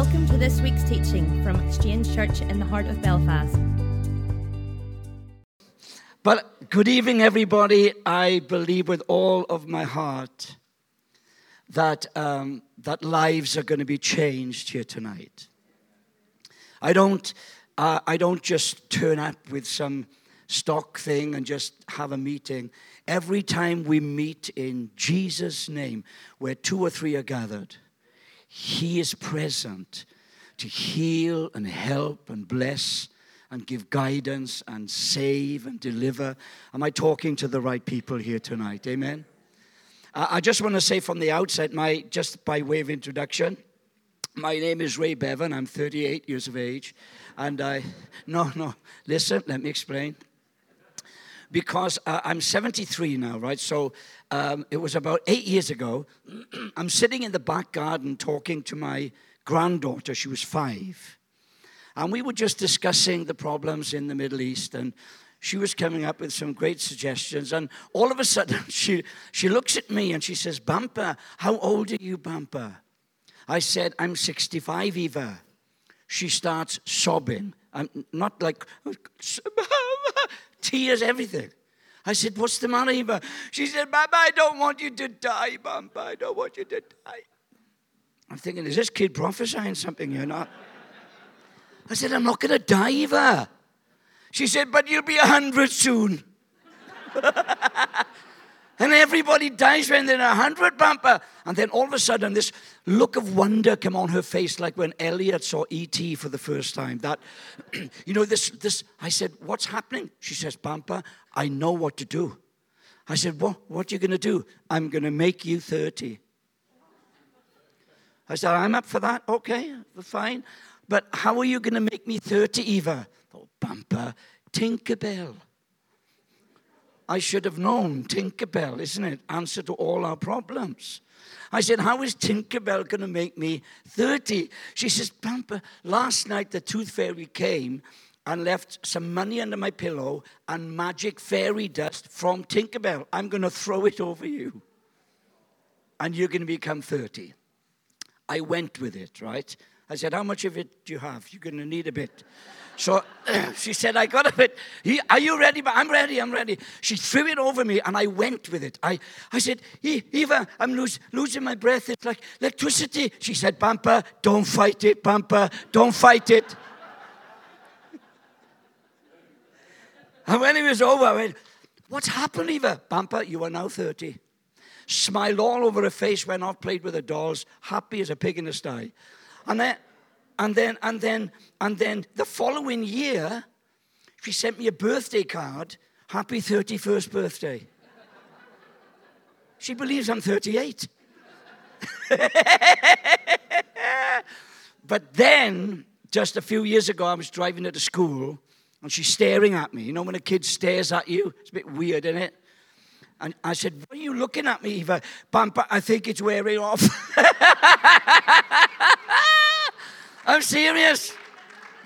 Welcome to this week's teaching from Exchange Church in the heart of Belfast. But good evening, everybody. I believe with all of my heart that, um, that lives are going to be changed here tonight. I don't, uh, I don't just turn up with some stock thing and just have a meeting. Every time we meet in Jesus' name, where two or three are gathered, He is present to heal and help and bless and give guidance and save and deliver. Am I talking to the right people here tonight? Amen. I just want to say from the outset, my just by way of introduction, my name is Ray Bevan. I'm 38 years of age, and I no no listen. Let me explain. Because uh, I'm 73 now, right? So um, it was about eight years ago. I'm sitting in the back garden talking to my granddaughter. She was five and we were just discussing the problems in the Middle East, and she was coming up with some great suggestions. And all of a sudden, she, she looks at me and she says, Bumper, how old are you, Bumper? I said, I'm 65, Eva. She starts sobbing. I'm not like tears, everything. I said, What's the matter, Eva? She said, Baba, I don't want you to die, Bumper. I don't want you to die. I'm thinking, Is this kid prophesying something you're not? I said, I'm not going to die, Eva. She said, But you'll be a 100 soon. and everybody dies when they're a 100 bumper. And then all of a sudden, this look of wonder came on her face, like when Elliot saw E.T. for the first time. That, you know, this, this, I said, What's happening? She says, Bumper, I know what to do. I said, What, what are you going to do? I'm going to make you 30. I said, I'm up for that. Okay, fine. But how are you going to make me 30, Eva? Oh, bumper, Tinkerbell. I should have known Tinkerbell, isn't it? Answer to all our problems. I said, How is Tinkerbell going to make me 30? She says, Bumper, last night the tooth fairy came and left some money under my pillow and magic fairy dust from Tinkerbell. I'm going to throw it over you. And you're going to become 30. I went with it, right? I said, How much of it do you have? You're going to need a bit. So she said, I got a bit. Are you ready? I'm ready, I'm ready. She threw it over me and I went with it. I, I said, Eva, I'm lose, losing my breath. It's like electricity. She said, Bumper, don't fight it, Bumper, don't fight it. And when it was over, I went, What's happened, Eva? Bumper, you are now 30. Smiled all over her face, went off, played with the dolls, happy as a pig in a sty. And then, and then, and then, and then the following year, she sent me a birthday card. Happy 31st birthday. She believes I'm 38. but then, just a few years ago, I was driving her to school and she's staring at me. You know, when a kid stares at you, it's a bit weird, isn't it? And I said, What are you looking at me, Eva? Bumper, I think it's wearing off. I'm serious.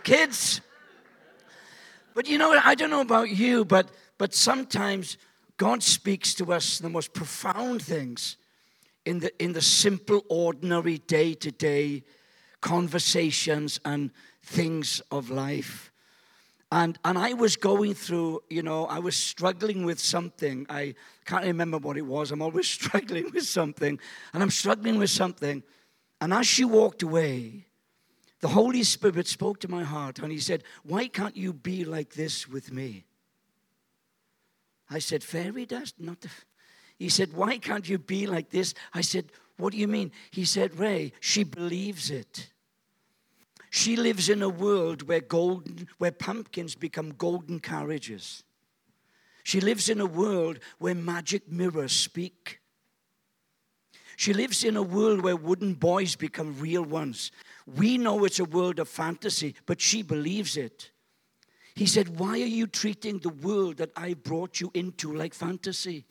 Kids. But you know, I don't know about you, but, but sometimes God speaks to us the most profound things in the, in the simple, ordinary, day to day conversations and things of life. And, and I was going through, you know, I was struggling with something. I can't remember what it was. I'm always struggling with something. And I'm struggling with something. And as she walked away, the Holy Spirit spoke to my heart and He said, Why can't you be like this with me? I said, Fairy dust? Not the. He said, Why can't you be like this? I said, What do you mean? He said, Ray, she believes it. She lives in a world where golden, where pumpkins become golden carriages. She lives in a world where magic mirrors speak. She lives in a world where wooden boys become real ones. We know it's a world of fantasy, but she believes it. He said, Why are you treating the world that I brought you into like fantasy?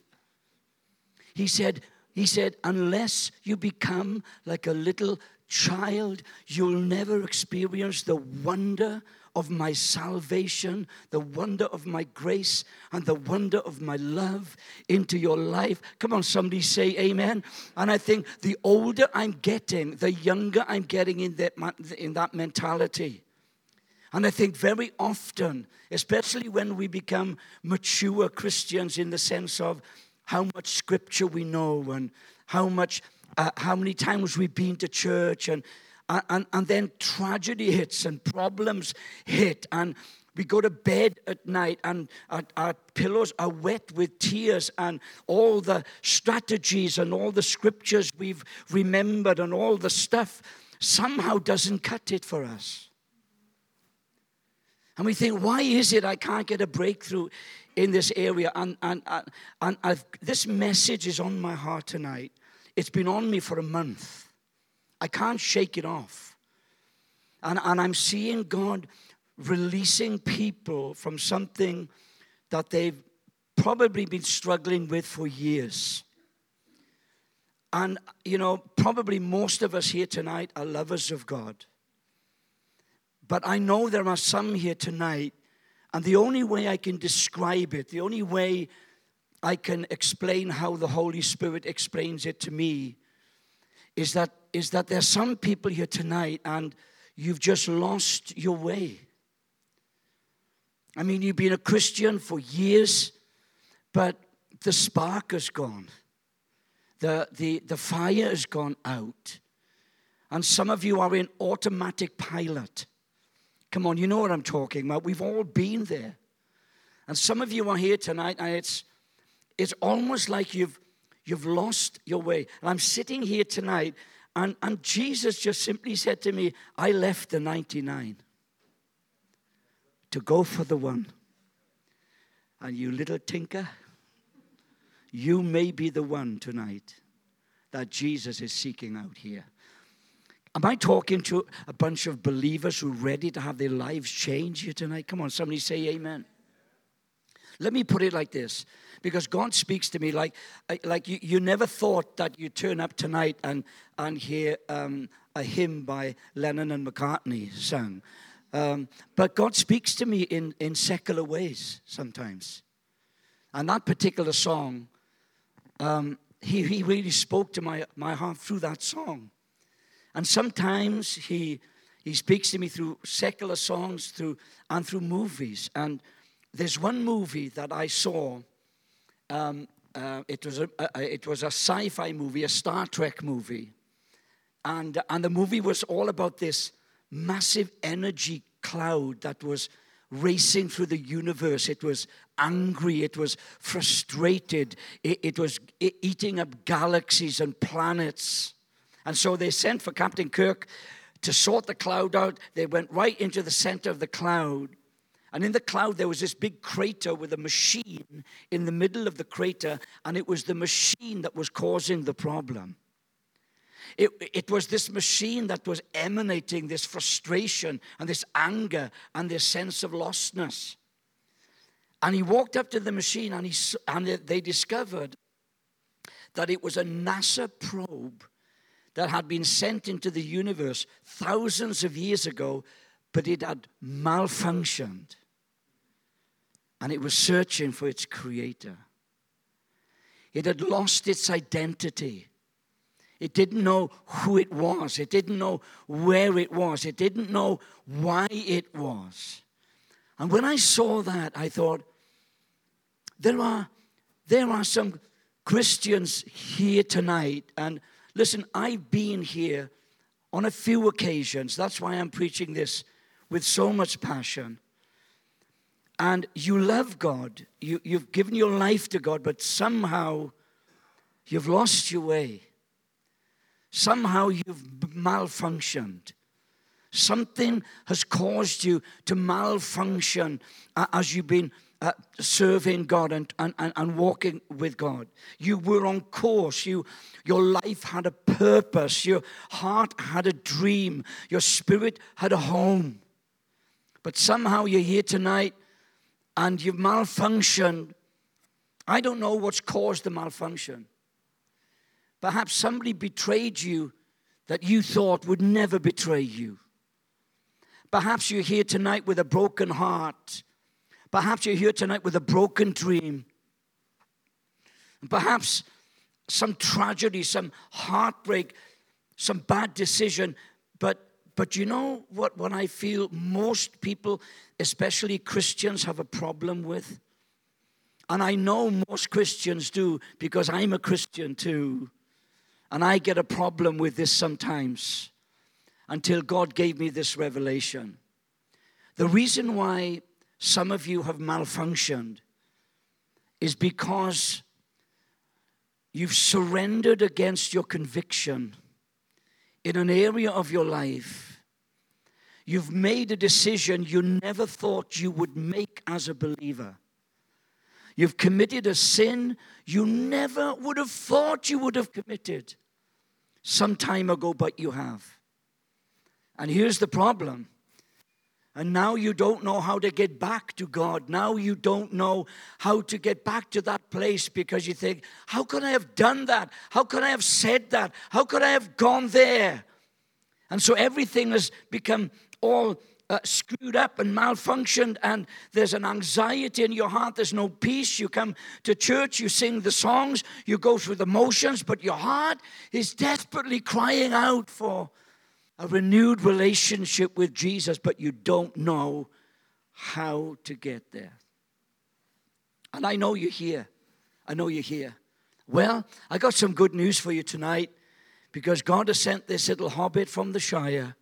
He said, He said, unless you become like a little child, you'll never experience the wonder of my salvation, the wonder of my grace, and the wonder of my love into your life. Come on, somebody say amen. And I think the older I'm getting, the younger I'm getting in that, in that mentality. And I think very often, especially when we become mature Christians in the sense of how much scripture we know and how much, uh, how many times we've been to church and and, and then tragedy hits and problems hit and we go to bed at night and our, our, pillows are wet with tears and all the strategies and all the scriptures we've remembered and all the stuff somehow doesn't cut it for us. And we think, why is it I can't get a breakthrough in this area? And, and, and, and this message is on my heart tonight. It's been on me for a month. I can't shake it off. And, and I'm seeing God releasing people from something that they've probably been struggling with for years. And, you know, probably most of us here tonight are lovers of God. But I know there are some here tonight, and the only way I can describe it, the only way I can explain how the Holy Spirit explains it to me, is that, is that there's some people here tonight and you've just lost your way. I mean, you've been a Christian for years, but the spark has gone. The, the, the fire has gone out. And some of you are in automatic pilot. Come on, you know what I'm talking about. We've all been there. And some of you are here tonight, and it's, it's almost like you've, You've lost your way. And I'm sitting here tonight, and, and Jesus just simply said to me, I left the 99 to go for the one. And you little tinker, you may be the one tonight that Jesus is seeking out here. Am I talking to a bunch of believers who are ready to have their lives change here tonight? Come on, somebody say amen. Let me put it like this because God speaks to me like, like you, you never thought that you'd turn up tonight and, and hear um, a hymn by Lennon and McCartney sung. Um, but God speaks to me in, in secular ways sometimes. And that particular song, um, he, he really spoke to my, my heart through that song. And sometimes he, he speaks to me through secular songs through, and through movies. And there's one movie that I saw um, uh, it, was a, a, it was a sci fi movie, a Star Trek movie. And, and the movie was all about this massive energy cloud that was racing through the universe. It was angry, it was frustrated, it, it was eating up galaxies and planets. And so they sent for Captain Kirk to sort the cloud out. They went right into the center of the cloud. And in the cloud, there was this big crater with a machine in the middle of the crater, and it was the machine that was causing the problem. It, it was this machine that was emanating this frustration and this anger and this sense of lostness. And he walked up to the machine, and, he, and they discovered that it was a NASA probe that had been sent into the universe thousands of years ago, but it had malfunctioned and it was searching for its creator. It had lost its identity. It didn't know who it was. It didn't know where it was. It didn't know why it was. And when I saw that, I thought, there are, there are some Christians here tonight. And listen, I've been here on a few occasions. That's why I'm preaching this with so much passion and you love God, you, you've given your life to God, but somehow you've lost your way. Somehow you've malfunctioned. Something has caused you to malfunction as you've been uh, serving God and, and, and walking with God. You were on course. You, your life had a purpose. Your heart had a dream. Your spirit had a home. But somehow you're here tonight and you've malfunctioned. I don't know what's caused the malfunction. Perhaps somebody betrayed you that you thought would never betray you. Perhaps you're here tonight with a broken heart. Perhaps you're here tonight with a broken dream. Perhaps some tragedy, some heartbreak, some bad decision. But but you know what, what I feel most people, especially Christians, have a problem with? And I know most Christians do because I'm a Christian too. And I get a problem with this sometimes until God gave me this revelation. The reason why some of you have malfunctioned is because you've surrendered against your conviction in an area of your life. You've made a decision you never thought you would make as a believer. You've committed a sin you never would have thought you would have committed some time ago, but you have. And here's the problem. And now you don't know how to get back to God. Now you don't know how to get back to that place because you think, how could I have done that? How could I have said that? How could I have gone there? And so everything has become all uh, screwed up and malfunctioned, and there's an anxiety in your heart. There's no peace. You come to church, you sing the songs, you go through the motions, but your heart is desperately crying out for a renewed relationship with Jesus, but you don't know how to get there. And I know you're here. I know you're here. Well, I got some good news for you tonight because God has sent this little hobbit from the Shire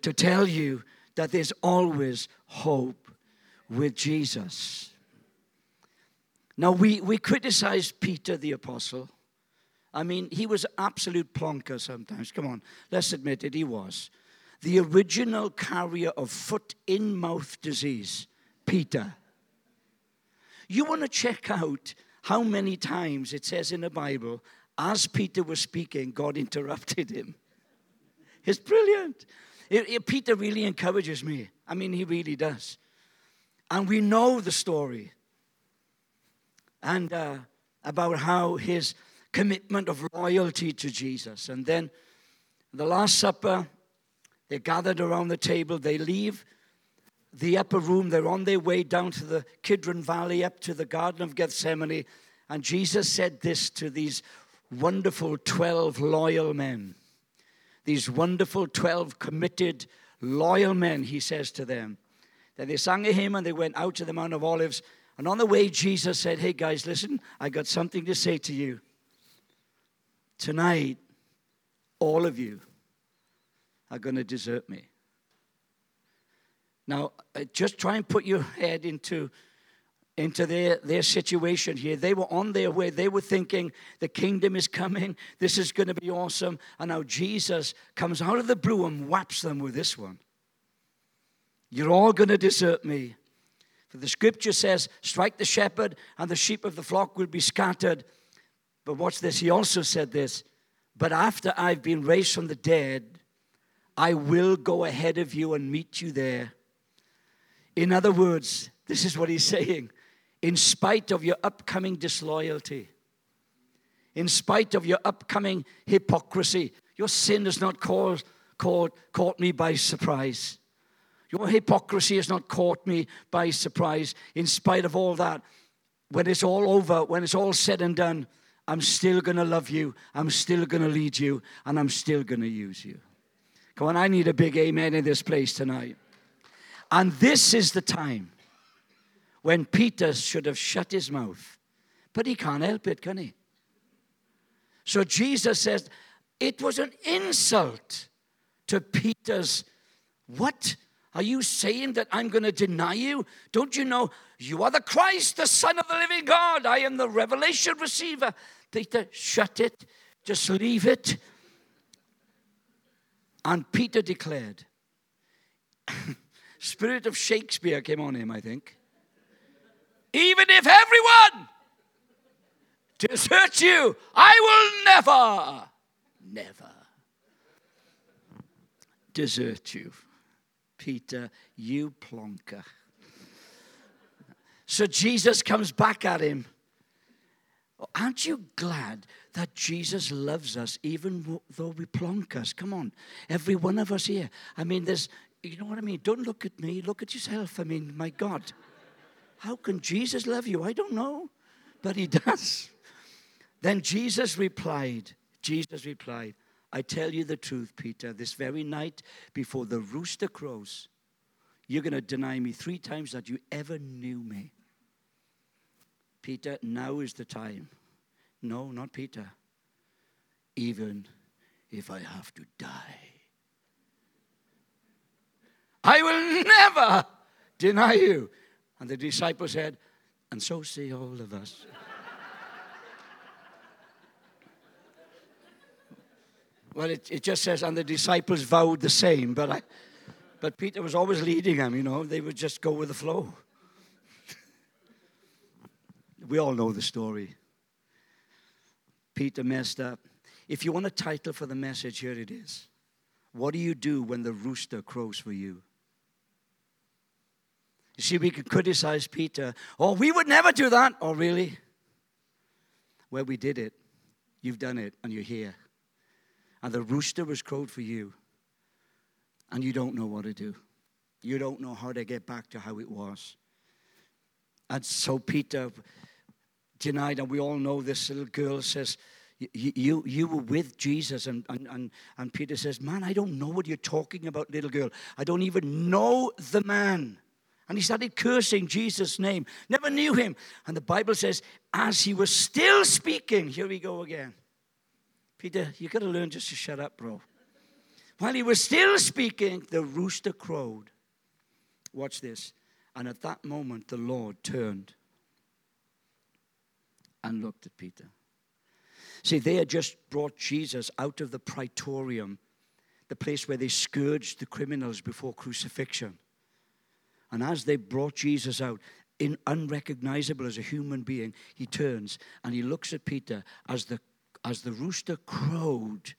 to tell you that there's always hope with Jesus. Now, we, we criticize Peter the Apostle. I mean, he was absolute plonker sometimes. Come on, let's admit it, he was. The original carrier of foot in mouth disease, Peter. You want to check out how many times it says in the Bible, as Peter was speaking, God interrupted him. It's brilliant. It, it, Peter really encourages me. I mean, he really does. And we know the story. And uh, about how his commitment of loyalty to Jesus. And then the Last Supper, they're gathered around the table, they leave the upper room, they're on their way down to the Kidron Valley, up to the Garden of Gethsemane. And Jesus said this to these wonderful 12 loyal men these wonderful 12 committed, loyal men, he says to them. Then they sang a hymn and they went out to the Mount of Olives. And on the way, Jesus said, Hey guys, listen, I got something to say to you. Tonight, all of you are going to desert me. Now, uh, just try and put your head into into their, their situation here. They were on their way. They were thinking the kingdom is coming. This is going to be awesome. And now Jesus comes out of the blue and whaps them with this one. You're all going to desert me. For the scripture says, strike the shepherd and the sheep of the flock will be scattered. But watch this. He also said this, but after I've been raised from the dead, I will go ahead of you and meet you there. In other words, this is what he's saying in spite of your upcoming disloyalty, in spite of your upcoming hypocrisy. Your sin has not caught, caught, caught me by surprise. Your hypocrisy has not caught me by surprise. In spite of all that, when it's all over, when it's all said and done, I'm still going to love you. I'm still going to lead you. And I'm still going to use you. Come on, I need a big amen in this place tonight. And this is the time when Peter should have shut his mouth. But he can't help it, can he? So Jesus says, it was an insult to Peter's, what? Are you saying that I'm going to deny you? Don't you know you are the Christ, the Son of the living God? I am the revelation receiver. Peter, shut it. Just leave it. And Peter declared, Spirit of Shakespeare came on him, I think. Even if everyone desert you, I will never, never desert you. Peter, you plonker. So Jesus comes back at him. Aren't you glad that Jesus loves us even though we plonk us? Come on, every one of us here. I mean, there's, you know what I mean? Don't look at me, look at yourself. I mean, my God. How can Jesus love you? I don't know, but he does. Then Jesus replied, Jesus replied, I tell you the truth, Peter, this very night before the rooster crows, you're going to deny me three times that you ever knew me. Peter, now is the time. No, not Peter. Even if I have to die, I will never deny you. And the disciple said, And so say all of us. Well, it, it just says, And the disciples vowed the same, but I. But Peter was always leading them, you know. They would just go with the flow. We all know the story. Peter messed up. If you want a title for the message, here it is. What do you do when the rooster crows for you? You see, we could criticize Peter. Oh, we would never do that. Oh, really? Well, we did it. You've done it, and you're here. And the rooster was crowed for you, and you don't know what to do. You don't know how to get back to how it was. And so Peter denied, and we all know this little girl says, you, you, were with Jesus. And, and, and, and Peter says, Man, I don't know what you're talking about, little girl. I don't even know the man. And he started cursing Jesus' name. Never knew him. And the Bible says, as he was still speaking, here we go again. Peter, you got to learn just to shut up, bro. While he was still speaking, the rooster crowed. Watch this. And at that moment, the Lord turned and looked at Peter. See, they had just brought Jesus out of the praetorium, the place where they scourged the criminals before crucifixion. And as they brought Jesus out, in unrecognizable as a human being, he turns and he looks at Peter as the, as the rooster crowed,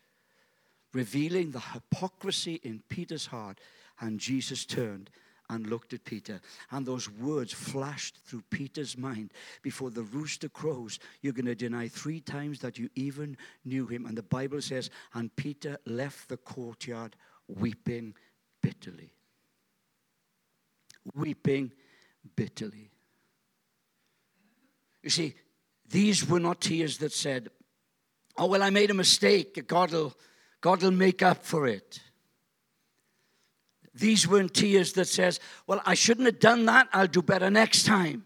revealing the hypocrisy in Peter's heart. And Jesus turned and looked at Peter. And those words flashed through Peter's mind before the rooster crows. You're going to deny three times that you even knew him. And the Bible says, and Peter left the courtyard weeping bitterly. Weeping bitterly. You see, these were not tears that said, Oh, well, I made a mistake. God will, God will make up for it. These weren't tears that says, well, I shouldn't have done that. I'll do better next time.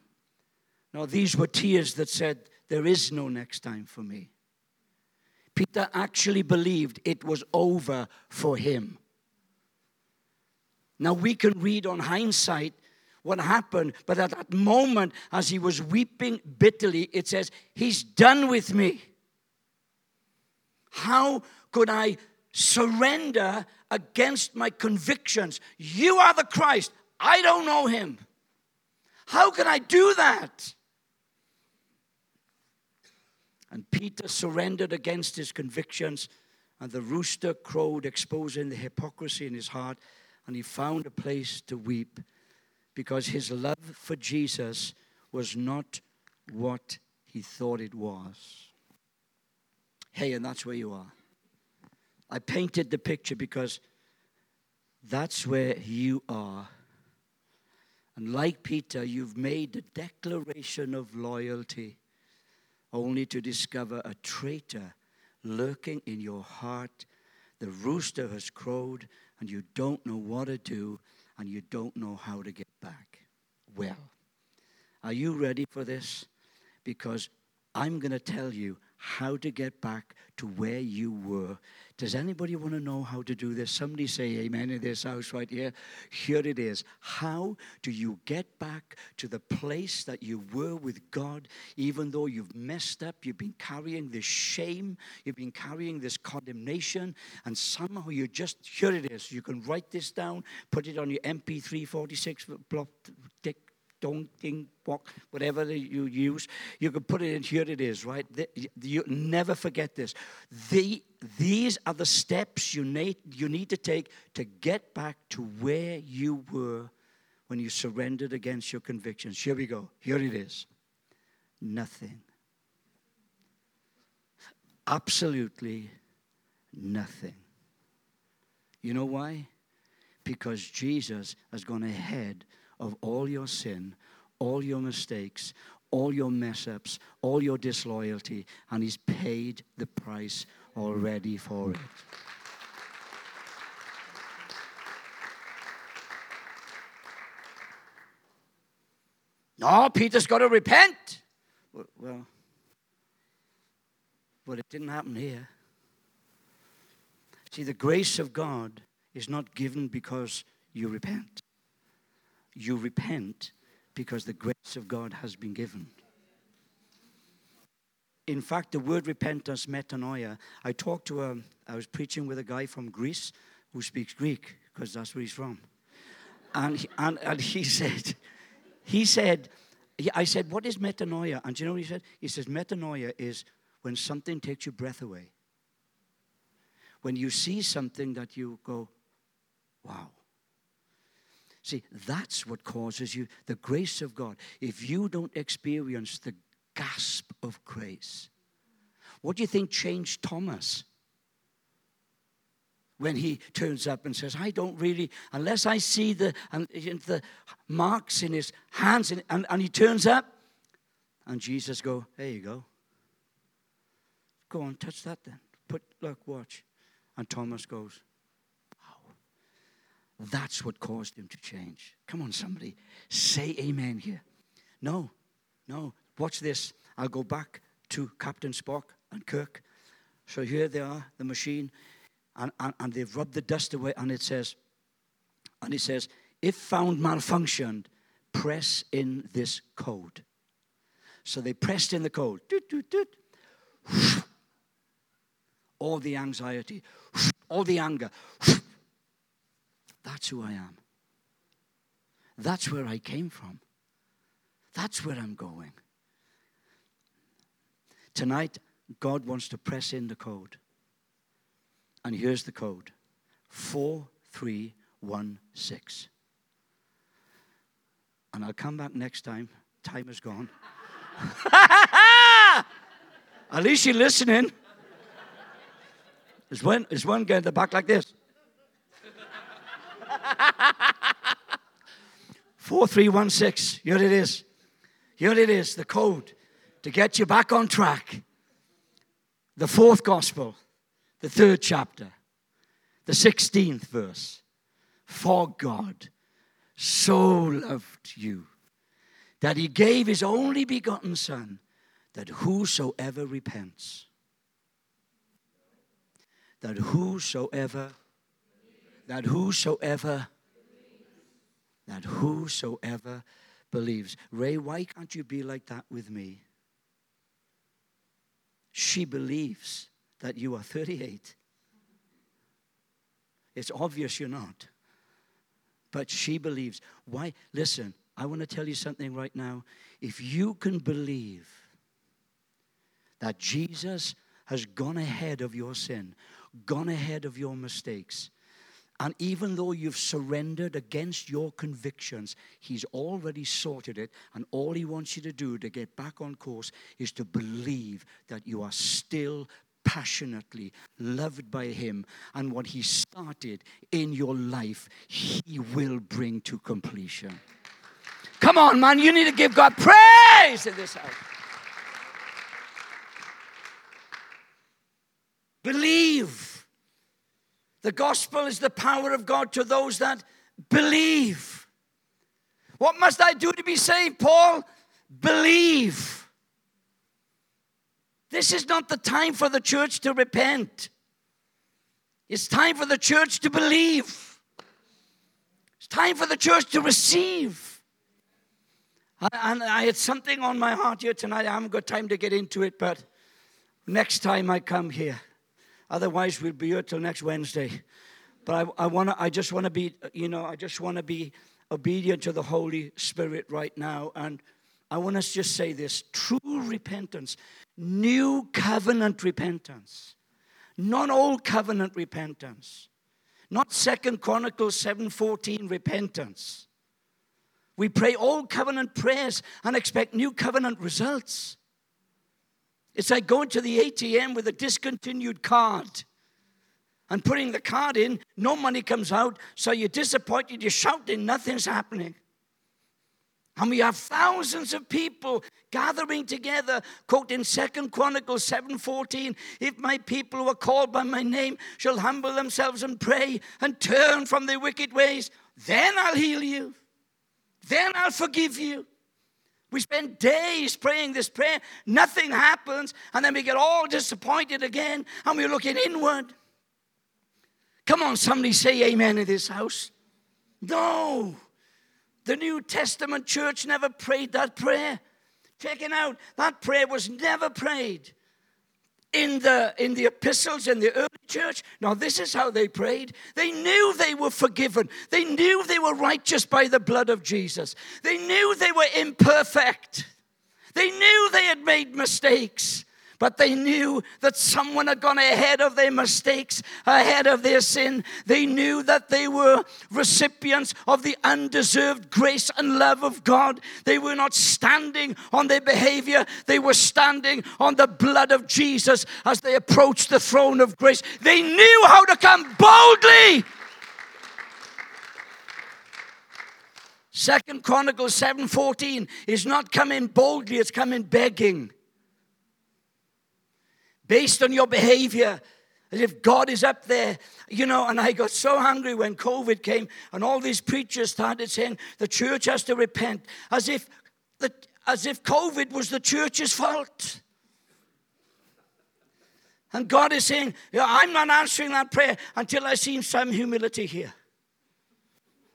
No, these were tears that said, there is no next time for me. Peter actually believed it was over for him. Now we can read on hindsight what happened, but at that moment, as he was weeping bitterly, it says, He's done with me. How could I surrender against my convictions. You are the Christ. I don't know him. How can I do that? And Peter surrendered against his convictions, and the rooster crowed, exposing the hypocrisy in his heart, and he found a place to weep because his love for Jesus was not what he thought it was. Hey, and that's where you are. I painted the picture because that's where you are. And like Peter, you've made a declaration of loyalty only to discover a traitor lurking in your heart. The rooster has crowed, and you don't know what to do, and you don't know how to get back. Well, are you ready for this? Because I'm going to tell you how to get back to where you were. Does anybody want to know how to do this? Somebody say amen in this house right here. Here it is. How do you get back to the place that you were with God, even though you've messed up? You've been carrying this shame, you've been carrying this condemnation, and somehow you just, here it is. You can write this down, put it on your MP3 46 block, don't think, whatever you use, you can put it in. Here it is, right? You never forget this. The, these are the steps you need, you need to take to get back to where you were when you surrendered against your convictions. Here we go. Here it is. Nothing. Absolutely nothing. You know why? Because Jesus has gone ahead of all your sin, all your mistakes, all your mess ups, all your disloyalty, and He's paid the price already for it. No, Peter's got to repent. Well, but it didn't happen here. See, the grace of God is not given because you repent. You repent because the grace of God has been given. In fact, the word repentance, metanoia, I talked to a, I was preaching with a guy from Greece who speaks Greek because that's where he's from. And he, and, and he said, he said, I said, what is metanoia? And do you know what he said? He says, metanoia is when something takes your breath away when you see something that you go, wow. See, that's what causes you the grace of God. If you don't experience the gasp of grace, what do you think changed Thomas? When he turns up and says, I don't really, unless I see the, the marks in his hands, and, and, and he turns up, and Jesus go, there you go. Go on, touch that then. Put, look, watch. And Thomas goes. That's what caused him to change. Come on, somebody. Say amen here. No, no. Watch this. I'll go back to Captain Spock and Kirk. So here they are, the machine, and, and, and they've rubbed the dust away, and it says, and it says, if found malfunctioned, press in this code. So they pressed in the code. Doot, doot, doot all the anxiety, all the anger. That's who I am. That's where I came from. That's where I'm going. Tonight, God wants to press in the code. And here's the code 4316. And I'll come back next time. Time is gone. At least you're listening. There's one, there's one guy in the back like this. 4316. Here it is. Here it is, the code to get you back on track. The fourth gospel, the third chapter, the 16th verse. For God so loved you that he gave his only begotten Son, that whosoever repents that whosoever, that whosoever, that whosoever believes. Ray, why can't you be like that with me? She believes that you are 38. It's obvious you're not. But she believes. Why? Listen, I want to tell you something right now. If you can believe that Jesus has gone ahead of your sin, gone ahead of your mistakes. And even though you've surrendered against your convictions, He's already sorted it. And all He wants you to do to get back on course is to believe that you are still passionately loved by Him. And what He started in your life, He will bring to completion. Come on, man, you need to give God praise in this house. Believe. The gospel is the power of God to those that believe. What must I do to be saved, Paul? Believe. This is not the time for the church to repent. It's time for the church to believe. It's time for the church to receive. And I had something on my heart here tonight. I haven't got time to get into it, but next time I come here, Otherwise, we'll be here till next Wednesday. But I, I want to. I just want to be. You know. I just want to be obedient to the Holy Spirit right now. And I want us to just say this: true repentance, new covenant repentance, not old covenant repentance, not Second Chronicles seven fourteen repentance. We pray old covenant prayers and expect new covenant results. It's like going to the ATM with a discontinued card and putting the card in, no money comes out, so you're disappointed, you're shouting, nothing's happening. And we have thousands of people gathering together, quote in Second Chronicles 7:14, if my people who are called by my name shall humble themselves and pray and turn from their wicked ways, then I'll heal you. Then I'll forgive you. We spend days praying this prayer, nothing happens, and then we get all disappointed again, and we're looking inward. Come on, somebody say amen in this house. No. The New Testament church never prayed that prayer. Check it out. That prayer was never prayed in the in the epistles in the early church. Now this is how they prayed. They knew they were forgiven. They knew they were righteous by the blood of jesus. They knew they were imperfect. They knew they had made mistakes but they knew that someone had gone ahead of their mistakes, ahead of their sin. They knew that they were recipients of the undeserved grace and love of God. They were not standing on their behavior, they were standing on the blood of Jesus as they approached the throne of grace. They knew how to come boldly. Second Chronicles 7:14 is not coming boldly, it's coming begging based on your behavior. As if God is up there, you know. And I got so hungry when COVID came and all these preachers started saying the church has to repent, as if, the, as if COVID was the church's fault. And God is saying, I'm not answering that prayer until I see some humility here.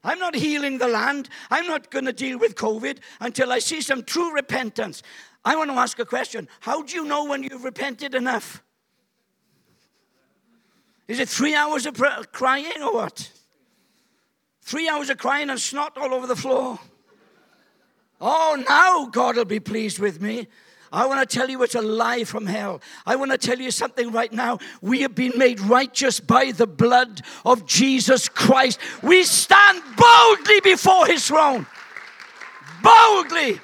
I'm not healing the land. I'm not going to deal with COVID until I see some true repentance. I want to ask a question. How do you know when you've repented enough? Is it three hours of crying or what? Three hours of crying and snot all over the floor. Oh, now God will be pleased with me. I want to tell you it's a lie from hell. I want to tell you something right now. We have been made righteous by the blood of Jesus Christ. We stand boldly before his throne. Boldly.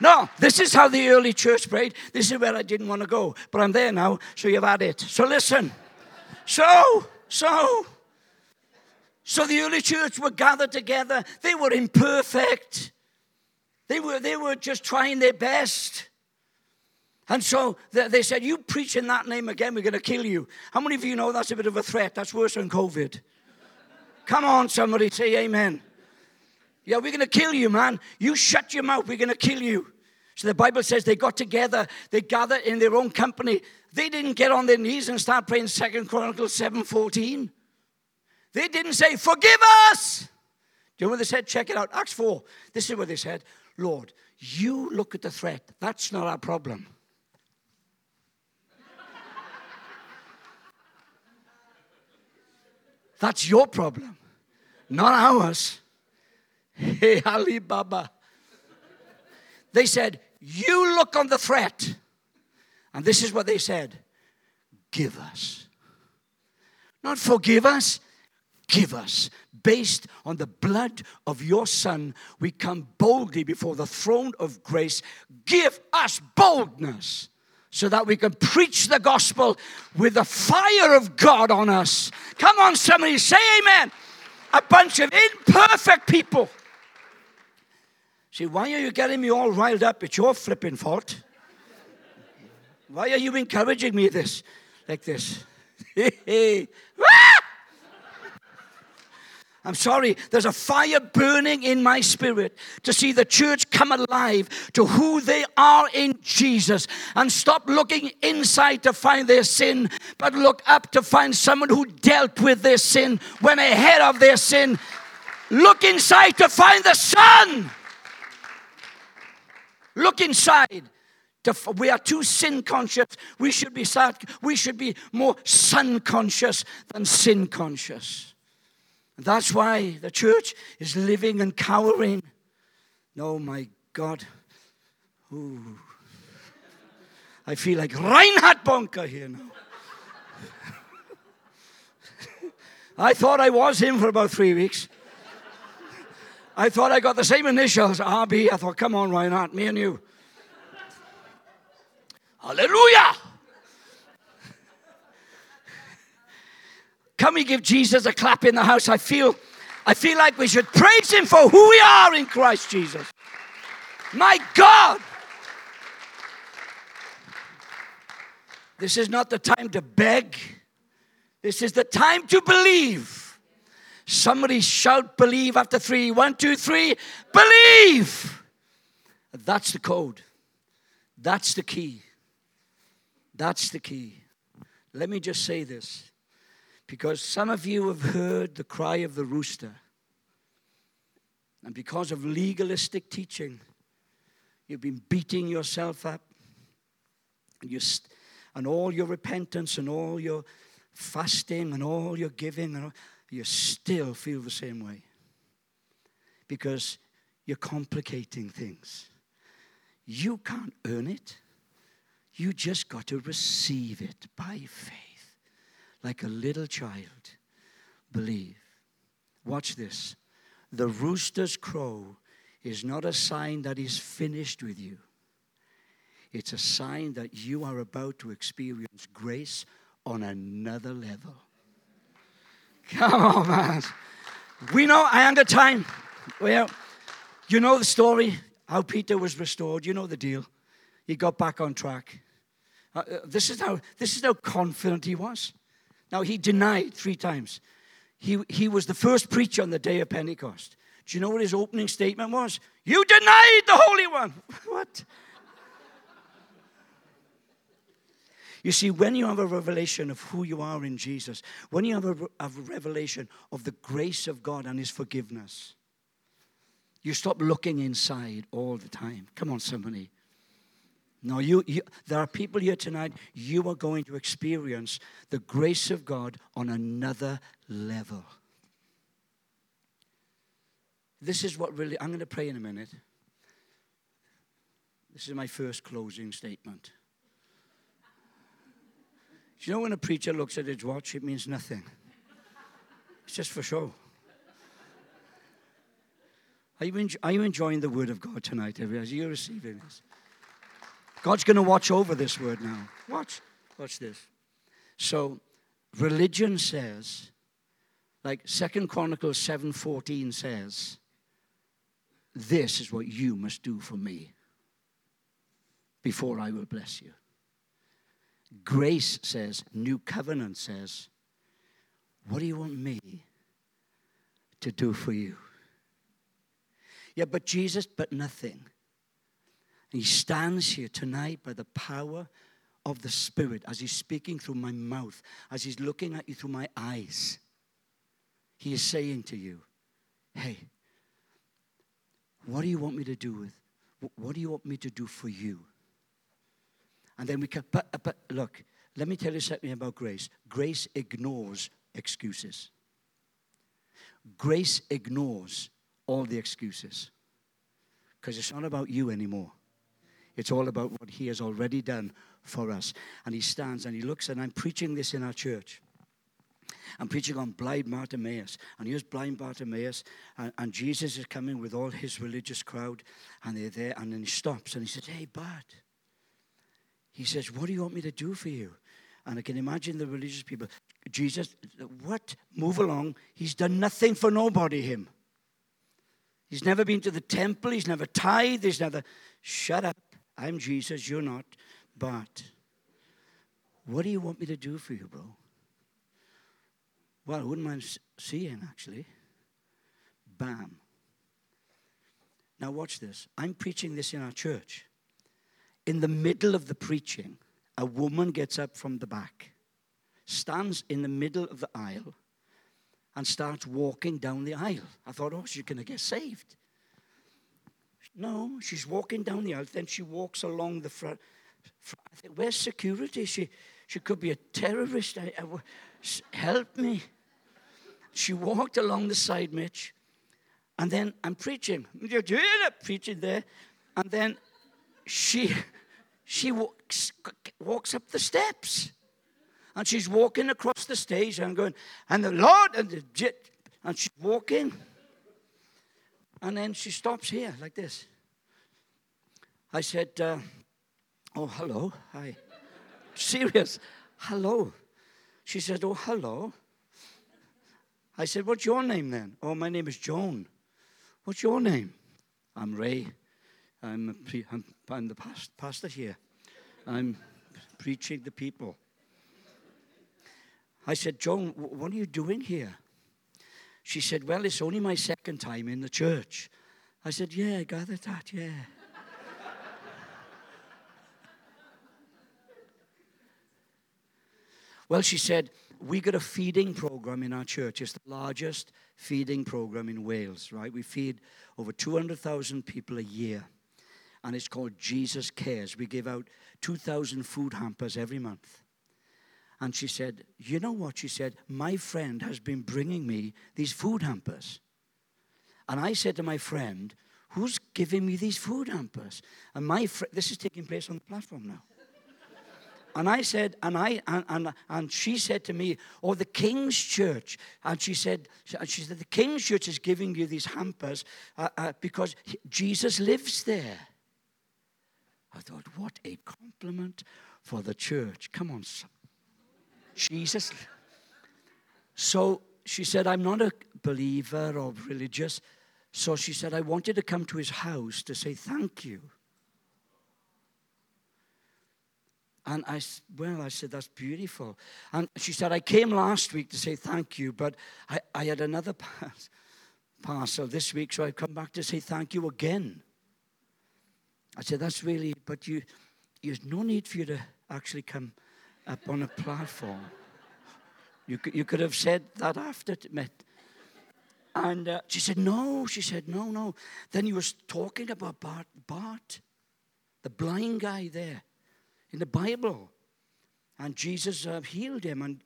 No, this is how the early church prayed. This is where I didn't want to go, but I'm there now, so you've had it. So listen. So, so, so the early church were gathered together. They were imperfect. They were, they were just trying their best. And so they said, You preach in that name again, we're going to kill you. How many of you know that's a bit of a threat? That's worse than COVID. Come on, somebody say amen. Yeah, we're going to kill you, man. You shut your mouth. We're going to kill you. So the Bible says they got together, they gathered in their own company. They didn't get on their knees and start praying Second Chronicles 7:14. They didn't say, Forgive us. Do you know what they said? Check it out. Acts 4. This is what they said. Lord, you look at the threat. That's not our problem. That's your problem, not ours. Hey, Alibaba. They said, You look on the threat. And this is what they said Give us. Not forgive us, give us. Based on the blood of your Son, we come boldly before the throne of grace. Give us boldness so that we can preach the gospel with the fire of God on us. Come on, somebody, say amen. A bunch of imperfect people See, why are you getting me all riled up? It's your flipping fault. Why are you encouraging me this? Like this. Ah! I'm sorry, there's a fire burning in my spirit to see the church come alive to who they are in Jesus and stop looking inside to find their sin, but look up to find someone who dealt with their sin, went ahead of their sin. Look inside to find the Son Look inside. We are too sin conscious. We should be sad. we should be more son conscious than sin conscious. That's why the church is living and cowering. Oh my God. Ooh. I feel like Reinhard Bonnke here now. I thought I was him for about three weeks. I thought I got the same initials, ah, RB. I thought, come on, why not? me and you. Hallelujah! Can we give Jesus a clap in the house? I feel, I feel like we should praise him for who we are in Christ Jesus. My God! This is not the time to beg. This is the time to believe. Somebody shout believe after three. One, two, three. Believe. That's the code. That's the key. That's the key. Let me just say this because some of you have heard the cry of the rooster. And because of legalistic teaching, you've been beating yourself up. And, you st- and all your repentance and all your fasting and all your giving, and all, you still feel the same way. Because you're complicating things. You can't earn it. You just got to receive it by faith like a little child, believe. Watch this. The rooster's crow is not a sign that he's finished with you. It's a sign that you are about to experience grace on another level. Come on, man. We know, I am the time. Well, you know the story, how Peter was restored. You know the deal. He got back on track. Uh, uh this, is how, this is how confident he was. Now, he denied three times. He, he was the first preacher on the day of Pentecost. Do you know what his opening statement was? You denied the Holy One. what? You see, when you have a revelation of who you are in Jesus, when you have a, a, revelation of the grace of God and His forgiveness, you stop looking inside all the time. Come on, somebody. No, you, you, there are people here tonight, you are going to experience the grace of God on another level. This is what really, I'm going to pray in a minute. This is my first closing statement. You know when a preacher looks at his watch, it means nothing? It's just for show. Are you, are you enjoying the word of God tonight? Are you receiving this? God's going to watch over this word now. Watch. Watch this. So, religion says, like Second Chronicles 7:14 says, this is what you must do for me before I will bless you. Grace says, New Covenant says, what do you want me to do for you? Yeah, but Jesus, but nothing. He stands here tonight by the power of the Spirit as he's speaking through my mouth, as he's looking at you through my eyes. He is saying to you, Hey, what do you want me to do with? What do you want me to do for you? And then we can, but, but look, let me tell you something about grace. Grace ignores excuses. Grace ignores all the excuses because it's not about you anymore. It's all about what He has already done for us. And He stands and He looks, and I'm preaching this in our church. I'm preaching on blind Bartimaeus. And here's blind Bartimaeus, and, and, Jesus is coming with all his religious crowd, and they're there, and then he stops and he says, Hey, Bart. He says, What do you want me to do for you? And I can imagine the religious people. Jesus, what? Move along. He's done nothing for nobody, him. He's never been to the temple. He's never tithed. He's never. Shut up. I'm Jesus, you're not. But what do you want me to do for you, bro? Well, I wouldn't mind seeing, actually. Bam. Now, watch this. I'm preaching this in our church. In the middle of the preaching, a woman gets up from the back, stands in the middle of the aisle, and starts walking down the aisle. I thought, oh, she's going to get saved. No, she's walking down the aisle. Then she walks along the front. I think, where's security? She, she could be a terrorist. I, I, help me. She walked along the side, Mitch. And then I'm preaching. You're doing a Preaching there. And then she, she walks, walks up the steps. And she's walking across the stage. And going, and the Lord, and the and she's walking. And then she stops here like this. I said, uh, Oh, hello. Hi. Serious. Hello. She said, Oh, hello. I said, What's your name then? Oh, my name is Joan. What's your name? I'm Ray. I'm, pre- I'm, I'm the past- pastor here. I'm preaching the people. I said, Joan, what are you doing here? She said, Well, it's only my second time in the church. I said, Yeah, I gathered that, yeah. well, she said, We got a feeding program in our church. It's the largest feeding program in Wales, right? We feed over 200,000 people a year. And it's called Jesus Cares. We give out 2,000 food hampers every month. And she said, You know what? She said, My friend has been bringing me these food hampers. And I said to my friend, Who's giving me these food hampers? And my friend, this is taking place on the platform now. And I said, and I and, and, and she said to me, "Oh, the King's Church." And she said, and she said, "The King's Church is giving you these hampers uh, uh, because Jesus lives there." I thought, what a compliment for the church. Come on. Jesus. So she said, I'm not a believer or religious. So she said, I wanted to come to his house to say thank you. And I, well, I said, that's beautiful. And she said, I came last week to say thank you, but I, I had another pass, parcel this week, so I've come back to say thank you again. I said, that's really, but you, there's no need for you to actually come up on a platform. You could, you could have said that after met. And uh, she said, No. She said, No, no. Then he was talking about Bart, Bart, the blind guy there in the Bible. And Jesus uh, healed him, and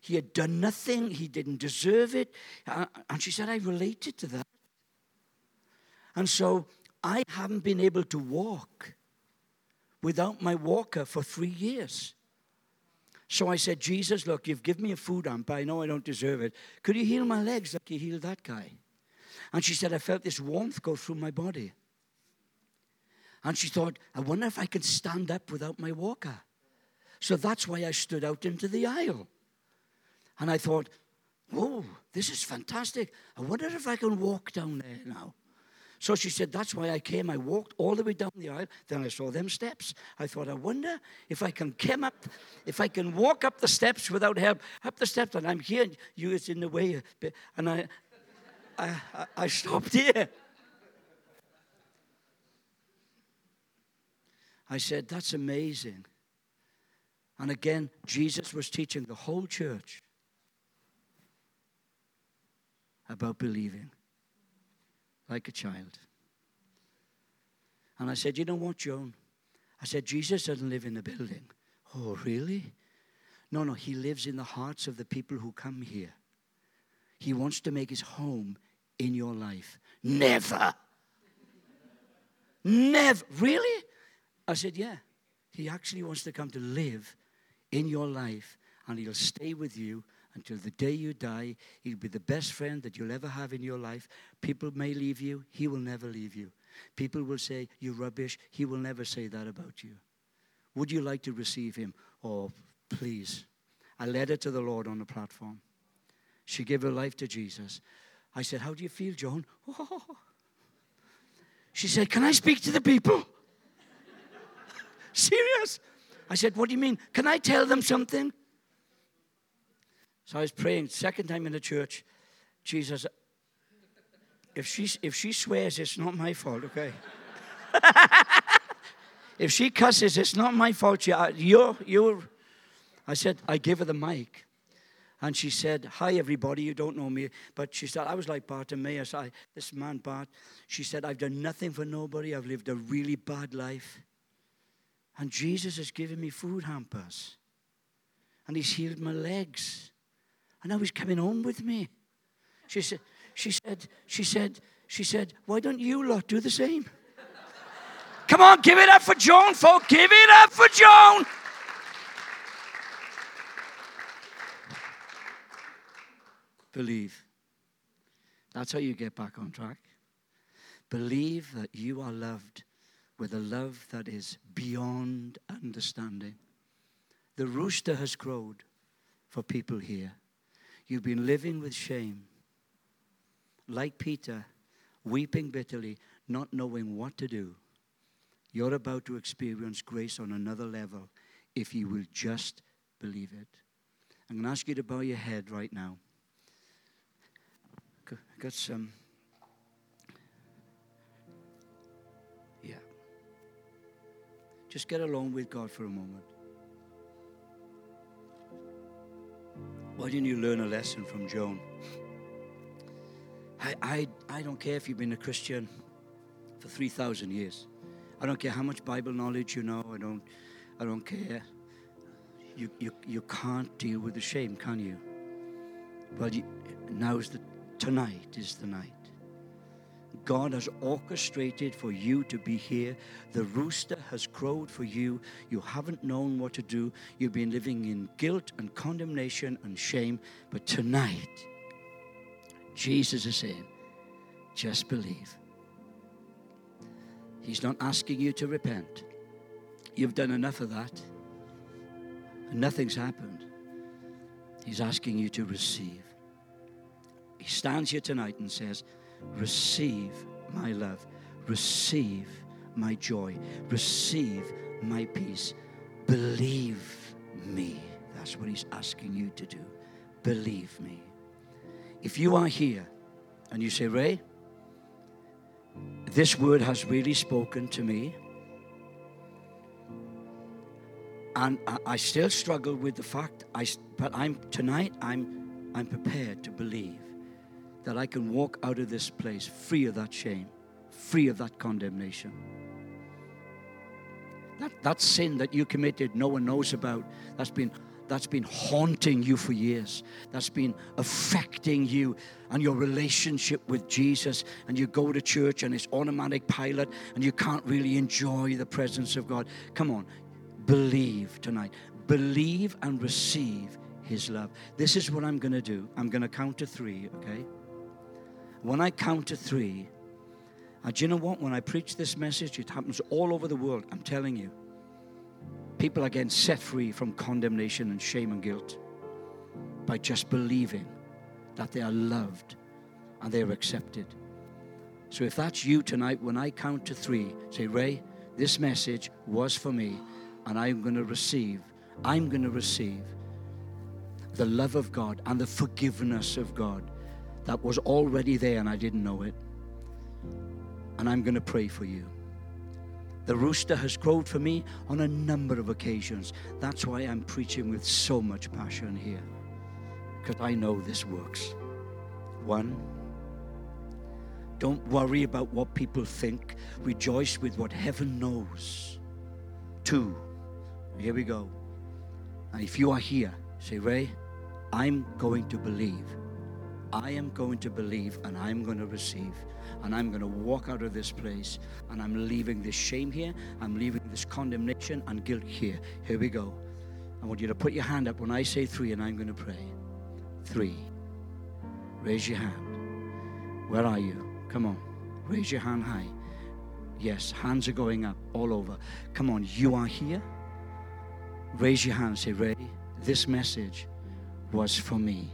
he had done nothing. He didn't deserve it. Uh, and she said, I related to that. And so I haven't been able to walk without my walker for three years. So I said, Jesus, look, you've given me a food hamper. I know I don't deserve it. Could you heal my legs like you healed that guy? And she said, I felt this warmth go through my body. And she thought, I wonder if I can stand up without my walker. So that's why I stood out into the aisle. And I thought, oh, this is fantastic. I wonder if I can walk down there now. So she said, That's why I came. I walked all the way down the aisle. Then I saw them steps. I thought, I wonder if I can come up, if I can walk up the steps without help, up the steps, and I'm here, you is in the way. And I, I, I stopped here. I said, That's amazing. And again, Jesus was teaching the whole church about believing like a child. And I said, You know what, Joan? I said, Jesus doesn't live in a building. Oh, really? No, no, he lives in the hearts of the people who come here. He wants to make his home in your life. Never. Never. Really? I said, Yeah. He actually wants to come to live in your life, and he'll stay with you until the day you die. He'll be the best friend that you'll ever have in your life. People may leave you, he will never leave you. People will say, You're rubbish. He will never say that about you. Would you like to receive him? Oh, please. I led her to the Lord on the platform. She gave her life to Jesus. I said, How do you feel, Joan? Oh. She said, Can I speak to the people? Serious? I said, What do you mean? Can I tell them something? So I was praying, second time in the church, Jesus, if she, if she swears, it's not my fault, okay? if she cusses, it's not my fault. You're, you're. I said, I give her the mic. And she said, Hi, everybody, you don't know me. But she said, I was like Bartimaeus. I, this man, Bart, she said, I've done nothing for nobody. I've lived a really bad life. And Jesus has given me food hampers. And he's healed my legs. And I was coming home with me. She said, she said, she said, she said, why don't you lot do the same? Come on, give it up for Joan, folk. Give it up for Joan. Believe. That's how you get back on track. Believe that you are loved with a love that is beyond understanding. The rooster has crowed for people here. You've been living with shame, like Peter, weeping bitterly, not knowing what to do. You're about to experience grace on another level if you will just believe it. I'm going to ask you to bow your head right now. Got some. Yeah. Just get along with God for a moment. Why didn't you learn a lesson from Joan? I, I, I don't care if you've been a Christian for 3,000 years. I don't care how much Bible knowledge you know. I don't, I don't care. You, you, you can't deal with the shame, can you? Well, you, now's the tonight is the night. God has orchestrated for you to be here. The rooster has crowed for you. You haven't known what to do. You've been living in guilt and condemnation and shame. But tonight, Jesus is saying, just believe. He's not asking you to repent. You've done enough of that, and nothing's happened. He's asking you to receive. He stands here tonight and says, Receive my love, receive my joy, receive my peace. Believe me. That's what he's asking you to do. Believe me. If you are here and you say, Ray, this word has really spoken to me. And I still struggle with the fact, I, but I'm tonight I'm, I'm prepared to believe that I can walk out of this place free of that shame, free of that condemnation. That, that sin that you committed, no one knows about, that's been, that's been haunting you for years. That's been affecting you and your relationship with Jesus. And you go to church and it's automatic pilot and you can't really enjoy the presence of God. Come on, believe tonight. Believe and receive His love. This is what I'm going to do. I'm going to count to three, okay? When I count to three, and do you know what? When I preach this message, it happens all over the world. I'm telling you. People are getting set free from condemnation and shame and guilt by just believing that they are loved and they are accepted. So if that's you tonight, when I count to three, say, Ray, this message was for me, and I'm going to receive, I'm going to receive the love of God and the forgiveness of God that was already there and I didn't know it. And I'm going to pray for you. The rooster has crowed for me on a number of occasions. That's why I'm preaching with so much passion here, because I know this works. One, don't worry about what people think, rejoice with what heaven knows. Two, here we go. And if you are here, say, Ray, I'm going to believe I am going to believe and I'm going to receive. And I'm going to walk out of this place and I'm leaving this shame here. I'm leaving this condemnation and guilt here. Here we go. I want you to put your hand up when I say three and I'm going to pray. Three. Raise your hand. Where are you? Come on. Raise your hand high. Yes, hands are going up all over. Come on, you are here. Raise your hand. Say, Ray, this message was for me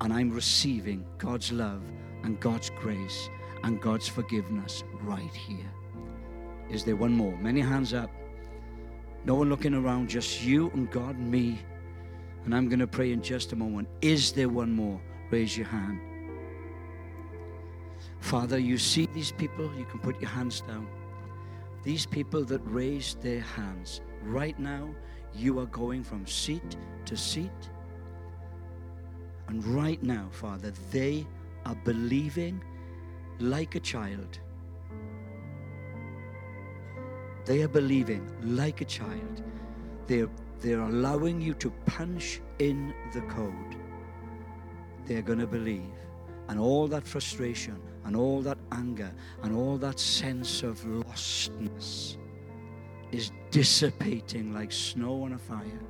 and I'm receiving God's love and God's grace and God's forgiveness right here. Is there one more? Many hands up. No one looking around, just you and God and me. And I'm going to pray in just a moment. Is there one more? Raise your hand. Father, you see these people, you can put your hands down. These people that raised their hands, right now, you are going from seat to seat and right now, Father, they are believing like a child. They are believing like a child. They're, they're allowing you to punch in the code. They're going to believe. And all that frustration and all that anger and all that sense of lostness is dissipating like snow on a fire.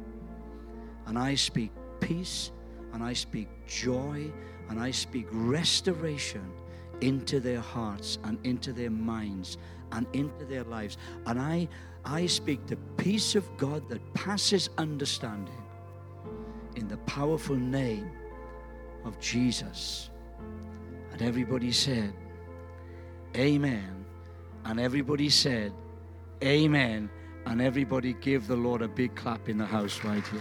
And I speak peace and I speak joy and I speak restoration into their hearts and into their minds and into their lives. And I, I speak the peace of God that passes understanding in the powerful name of Jesus. And everybody said, Amen. And everybody said, Amen. And everybody give the Lord a big clap in the house right here.